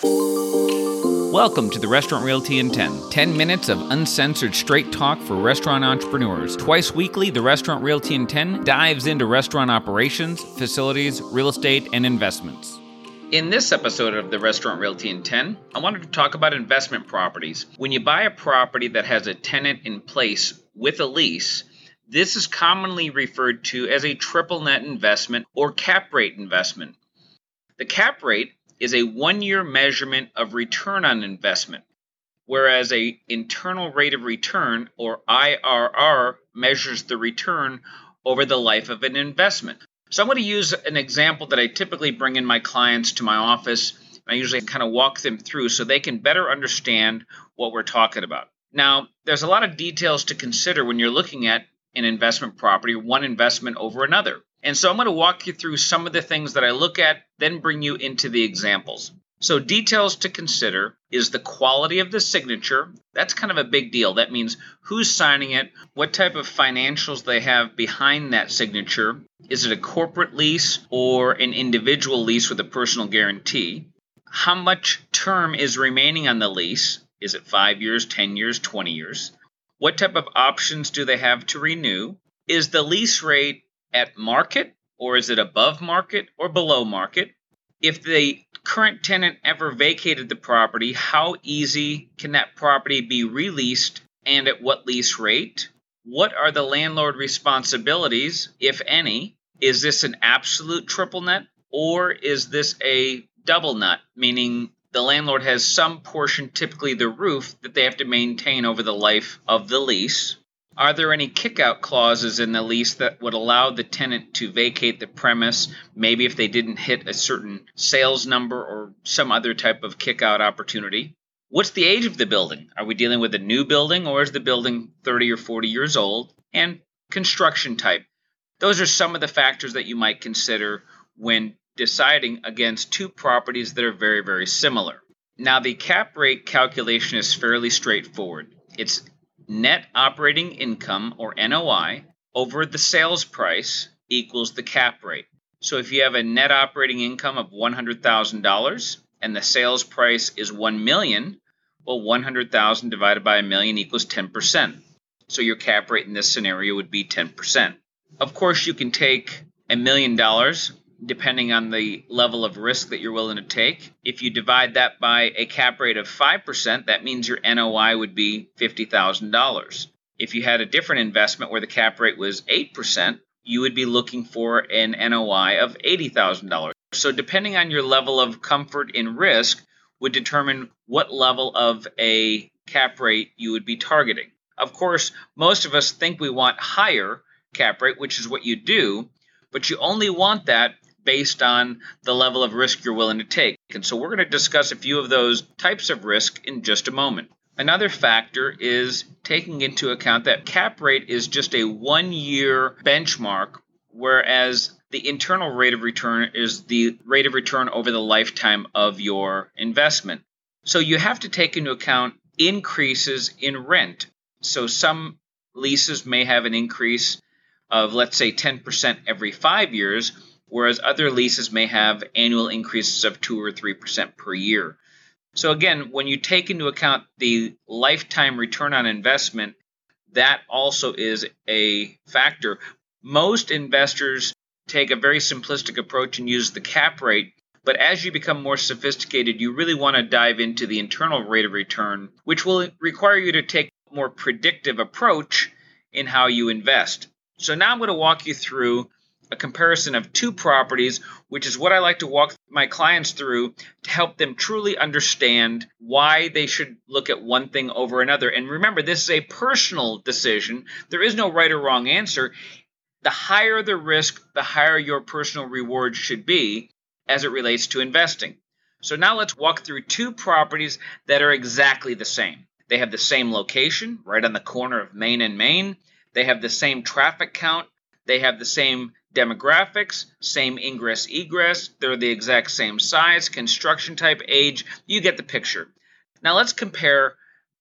Welcome to the Restaurant Realty in 10. 10 minutes of uncensored straight talk for restaurant entrepreneurs. Twice weekly, the Restaurant Realty in 10 dives into restaurant operations, facilities, real estate, and investments. In this episode of the Restaurant Realty in 10, I wanted to talk about investment properties. When you buy a property that has a tenant in place with a lease, this is commonly referred to as a triple net investment or cap rate investment. The cap rate is a one year measurement of return on investment, whereas a internal rate of return or IRR measures the return over the life of an investment. So I'm going to use an example that I typically bring in my clients to my office. I usually kind of walk them through so they can better understand what we're talking about. Now, there's a lot of details to consider when you're looking at an investment property, one investment over another. And so I'm going to walk you through some of the things that I look at, then bring you into the examples. So, details to consider is the quality of the signature. That's kind of a big deal. That means who's signing it, what type of financials they have behind that signature. Is it a corporate lease or an individual lease with a personal guarantee? How much term is remaining on the lease? Is it five years, 10 years, 20 years? What type of options do they have to renew? Is the lease rate at market or is it above market or below market? If the current tenant ever vacated the property, how easy can that property be released and at what lease rate? What are the landlord responsibilities, if any? Is this an absolute triple net or is this a double net, meaning the landlord has some portion, typically the roof, that they have to maintain over the life of the lease? Are there any kickout clauses in the lease that would allow the tenant to vacate the premise, maybe if they didn't hit a certain sales number or some other type of kickout opportunity? What's the age of the building? Are we dealing with a new building or is the building 30 or 40 years old? And construction type. Those are some of the factors that you might consider when deciding against two properties that are very, very similar. Now, the cap rate calculation is fairly straightforward. It's net operating income or NOI over the sales price equals the cap rate. So if you have a net operating income of $100,000 and the sales price is 1 million, well 100,000 divided by a million equals 10%. So your cap rate in this scenario would be 10%. Of course, you can take a million dollars depending on the level of risk that you're willing to take. If you divide that by a cap rate of 5%, that means your NOI would be $50,000. If you had a different investment where the cap rate was 8%, you would be looking for an NOI of $80,000. So, depending on your level of comfort in risk, would determine what level of a cap rate you would be targeting. Of course, most of us think we want higher cap rate, which is what you do, but you only want that based on the level of risk you're willing to take. And so we're going to discuss a few of those types of risk in just a moment. Another factor is taking into account that cap rate is just a one year benchmark, whereas the internal rate of return is the rate of return over the lifetime of your investment. So you have to take into account increases in rent. So some leases may have an increase of, let's say, 10% every five years, whereas other leases may have annual increases of 2 or 3% per year. So, again, when you take into account the lifetime return on investment, that also is a factor. Most investors take a very simplistic approach and use the cap rate. But as you become more sophisticated, you really want to dive into the internal rate of return, which will require you to take a more predictive approach in how you invest. So now I'm going to walk you through a comparison of two properties, which is what I like to walk my clients through to help them truly understand why they should look at one thing over another. And remember, this is a personal decision. There is no right or wrong answer. The higher the risk, the higher your personal reward should be as it relates to investing. So now let's walk through two properties that are exactly the same. They have the same location, right on the corner of Main and Main. They have the same traffic count. They have the same demographics, same ingress egress, they're the exact same size, construction type, age, you get the picture. Now let's compare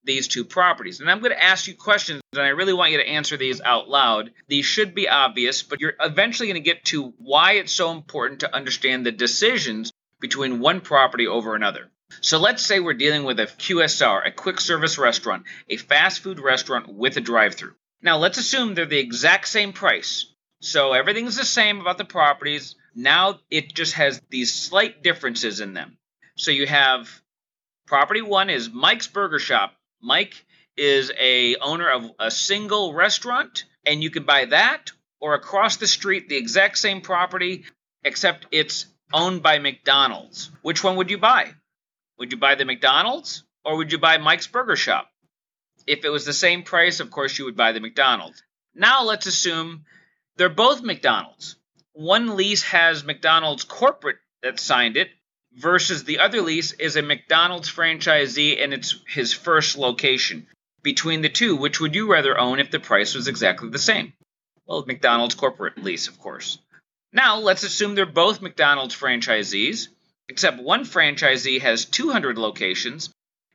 these two properties. And I'm going to ask you questions, and I really want you to answer these out loud. These should be obvious, but you're eventually going to get to why it's so important to understand the decisions between one property over another. So let's say we're dealing with a QSR, a quick service restaurant, a fast food restaurant with a drive through. Now let's assume they're the exact same price. So everything's the same about the properties. Now it just has these slight differences in them. So you have property one is Mike's Burger Shop. Mike is a owner of a single restaurant, and you can buy that or across the street the exact same property, except it's owned by McDonald's. Which one would you buy? Would you buy the McDonald's or would you buy Mike's Burger Shop? If it was the same price, of course, you would buy the McDonald's. Now let's assume they're both McDonald's. One lease has McDonald's corporate that signed it, versus the other lease is a McDonald's franchisee and it's his first location. Between the two, which would you rather own if the price was exactly the same? Well, McDonald's corporate lease, of course. Now, let's assume they're both McDonald's franchisees, except one franchisee has 200 locations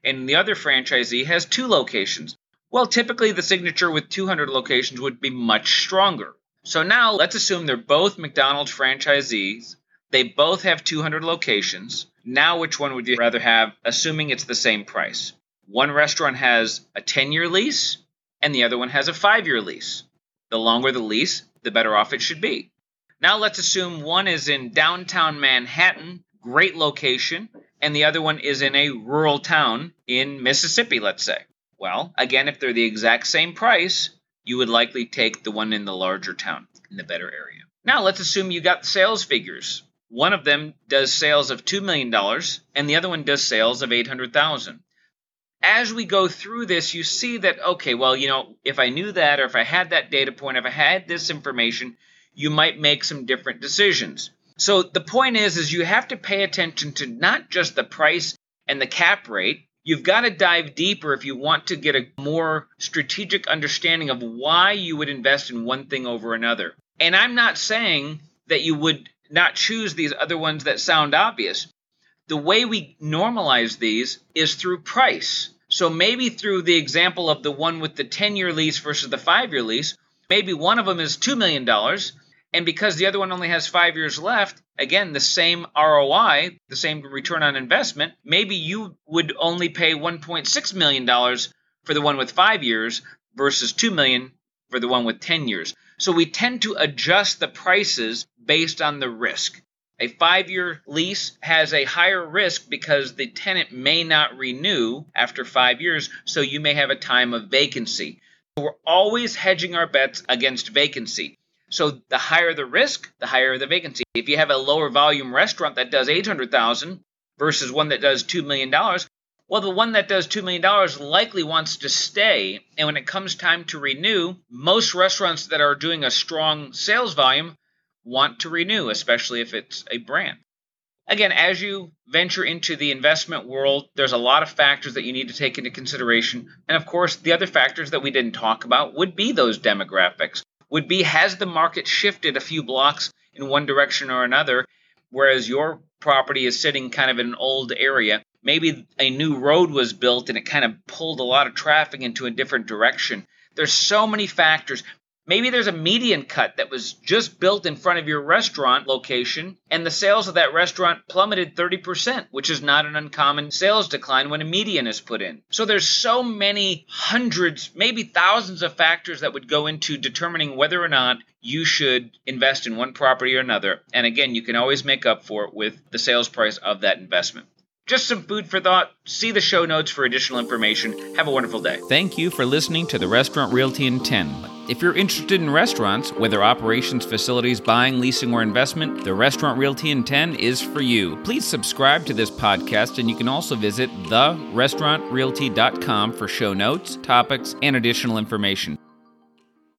and the other franchisee has two locations. Well, typically the signature with 200 locations would be much stronger. So now let's assume they're both McDonald's franchisees. They both have 200 locations. Now, which one would you rather have, assuming it's the same price? One restaurant has a 10 year lease, and the other one has a five year lease. The longer the lease, the better off it should be. Now, let's assume one is in downtown Manhattan, great location, and the other one is in a rural town in Mississippi, let's say. Well, again, if they're the exact same price, you would likely take the one in the larger town, in the better area. Now, let's assume you got sales figures. One of them does sales of $2 million, and the other one does sales of 800000 As we go through this, you see that, okay, well, you know, if I knew that, or if I had that data point, if I had this information, you might make some different decisions. So the point is is you have to pay attention to not just the price and the cap rate. You've got to dive deeper if you want to get a more strategic understanding of why you would invest in one thing over another. And I'm not saying that you would not choose these other ones that sound obvious. The way we normalize these is through price. So maybe through the example of the one with the 10 year lease versus the 5 year lease, maybe one of them is $2 million and because the other one only has five years left, again, the same ROI, the same return on investment, maybe you would only pay $1.6 million for the one with five years versus 2 million for the one with 10 years. So we tend to adjust the prices based on the risk. A five year lease has a higher risk because the tenant may not renew after five years, so you may have a time of vacancy. We're always hedging our bets against vacancy. So the higher the risk, the higher the vacancy. If you have a lower volume restaurant that does 800,000 versus one that does 2 million dollars, well the one that does 2 million dollars likely wants to stay and when it comes time to renew, most restaurants that are doing a strong sales volume want to renew, especially if it's a brand. Again, as you venture into the investment world, there's a lot of factors that you need to take into consideration. And of course, the other factors that we didn't talk about would be those demographics would be has the market shifted a few blocks in one direction or another, whereas your property is sitting kind of in an old area. Maybe a new road was built and it kind of pulled a lot of traffic into a different direction. There's so many factors. Maybe there's a median cut that was just built in front of your restaurant location, and the sales of that restaurant plummeted 30%, which is not an uncommon sales decline when a median is put in. So there's so many hundreds, maybe thousands of factors that would go into determining whether or not you should invest in one property or another. And again, you can always make up for it with the sales price of that investment. Just some food for thought. See the show notes for additional information. Have a wonderful day. Thank you for listening to the Restaurant Realty in 10. If you're interested in restaurants, whether operations, facilities, buying, leasing, or investment, the Restaurant Realty in 10 is for you. Please subscribe to this podcast, and you can also visit therestaurantrealty.com for show notes, topics, and additional information.